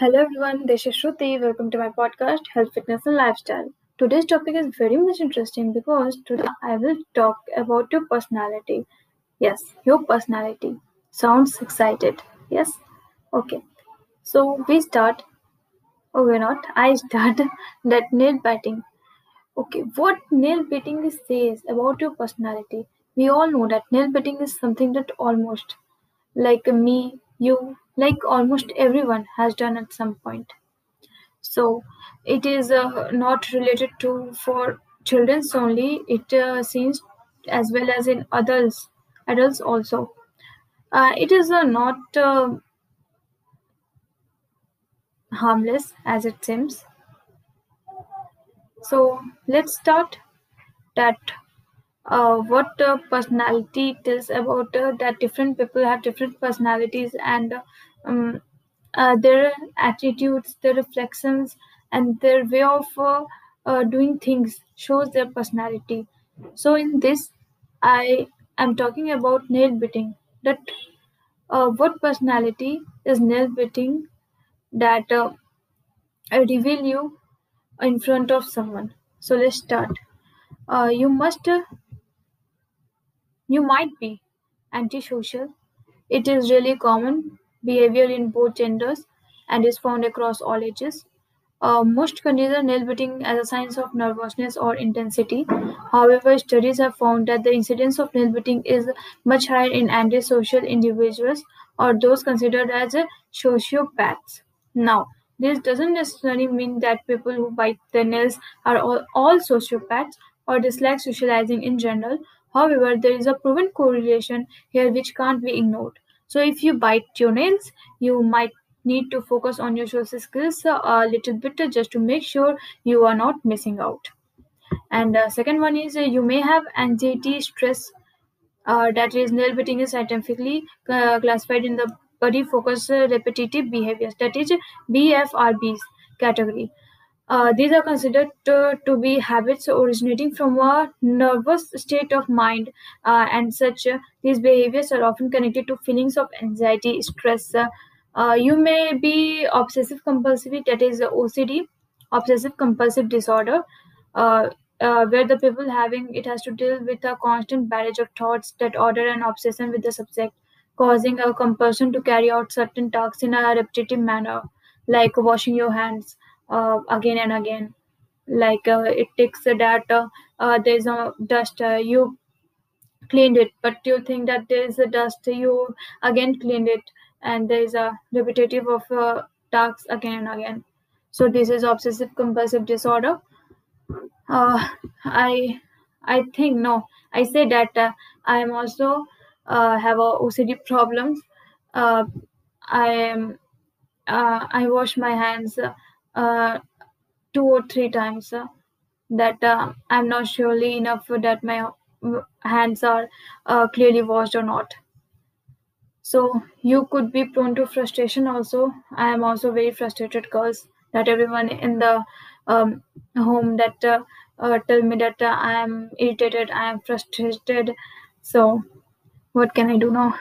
Hello everyone, this is Shruti. Welcome to my podcast, Health, Fitness and Lifestyle. Today's topic is very much interesting because today I will talk about your personality. Yes, your personality. Sounds excited. Yes? Okay. So we start. Oh, we're not. I start that nail biting. Okay, what nail biting says about your personality? We all know that nail biting is something that almost, like me, you, like almost everyone has done at some point. So it is uh, not related to for children's only. It uh, seems as well as in adults, adults also. Uh, it is uh, not uh, harmless as it seems. So let's start that uh, what uh, personality tells about uh, that different people have different personalities and um, uh, their attitudes, their reflections, and their way of uh, uh, doing things shows their personality. So in this, I am talking about nail biting. That what personality is nail biting that reveal you in front of someone. So let's start. You must, you might be antisocial. It is really common behavior in both genders and is found across all ages. Uh, most consider nail biting as a sign of nervousness or intensity. However, studies have found that the incidence of nail biting is much higher in antisocial individuals or those considered as sociopaths. Now, this doesn't necessarily mean that people who bite their nails are all, all sociopaths or dislike socializing in general. However, there is a proven correlation here which can't be ignored. So, if you bite your nails, you might need to focus on your social skills a little bit just to make sure you are not missing out. And uh, second one is uh, you may have anxiety, stress, uh, that is nail biting is scientifically uh, classified in the body focus uh, repetitive behaviors that is BFRBs category. Uh, these are considered to, to be habits originating from a nervous state of mind, uh, and such uh, these behaviors are often connected to feelings of anxiety, stress. Uh, uh, you may be obsessive compulsive, that is OCD, obsessive compulsive disorder, where the people having it has to deal with a constant barrage of thoughts that order and obsession with the subject, causing a compulsion to carry out certain tasks in a repetitive manner, like washing your hands uh, again and again. Like uh, it takes that uh, uh, there's a dust, uh, you cleaned it, but you think that there's a dust, you again cleaned it, and there's a repetitive of uh, tasks again and again. So this is obsessive compulsive disorder I I think no. I say that I am also have a OCD problems. I am I wash my hands two or three times. Uh, that uh, I'm not surely enough that my uh, hands are uh, clearly washed or not. So you could be prone to frustration also. I am also very frustrated because that everyone in the um, home that uh, uh, tell me that uh, I am irritated, I am frustrated. So what can I do now?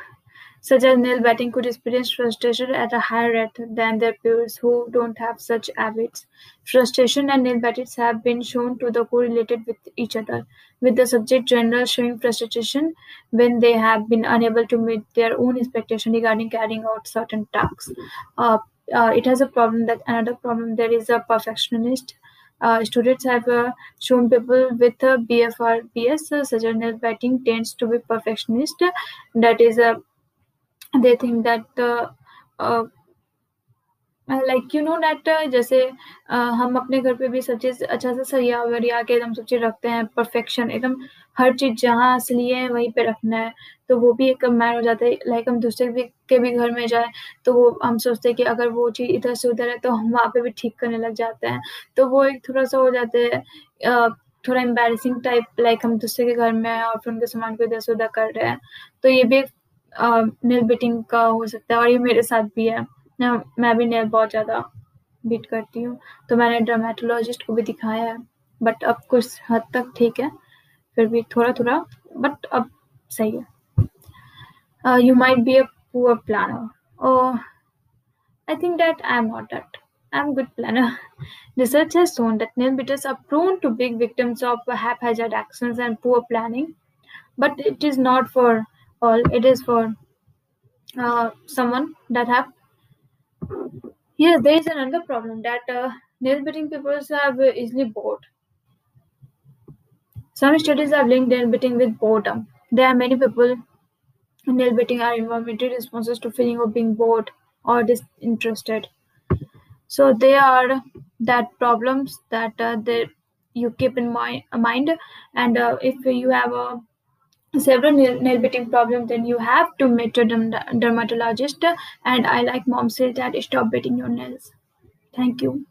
Such as nail biting could experience frustration at a higher rate than their peers who don't have such habits. Frustration and nail bitings have been shown to be correlated with each other, with the subject general showing frustration when they have been unable to meet their own expectation regarding carrying out certain tasks. Uh, uh, it has a problem that another problem there is a perfectionist. Uh, students have uh, shown people with uh, BFRBS, uh, such as nail biting, tends to be perfectionist. That is a they think that uh, uh, like you know that जैसे अ, हम अपने घर पे भी सब चीज़ अच्छा से सरिया वरिया के एकदम सब चीज़ रखते हैं परफेक्शन एकदम हर चीज़ जहाँ असली है वहीं पे रखना है तो वो भी एक मैन हो जाता है लाइक हम दूसरे भी के भी घर में जाए तो वो हम सोचते हैं कि अगर वो चीज़ इधर से उधर है तो हम वहाँ पे भी ठीक करने लग जाते हैं तो वो एक थोड़ा सा हो जाता है अ, थोड़ा एम्बैरेसिंग टाइप लाइक हम दूसरे के घर में और फिर उनके सामान को इधर से उधर कर रहे हैं तो ये भी एक नेल बिटिंग का हो सकता है, और ये मेरे साथ भी है। ना मैं भी नेल बहुत ज़्यादा बीट करती हूँ तो मैंने ड्रामेटोलॉजिस्ट को भी दिखाया है बट अब कुछ हद तक ठीक है, फिर भी थोड़ा थोड़ा बट अब सही है। You might be a poor planner oh I think that I am not that I am good planner research है shown that nail biters are prone to big victims of hap actions and poor planning but it is not for all. It is for uh, someone that have. Yes, there is another problem that uh, nail biting people are easily bored. Some studies have linked nail biting with boredom. There are many people nail biting are involuntary responses to feeling of being bored or disinterested. So they are that problems that uh, they, you keep in my, mind, and uh, if you have a several nail, nail beating problems, then you have to meet a dermatologist. And I like mom says that stop biting your nails. Thank you.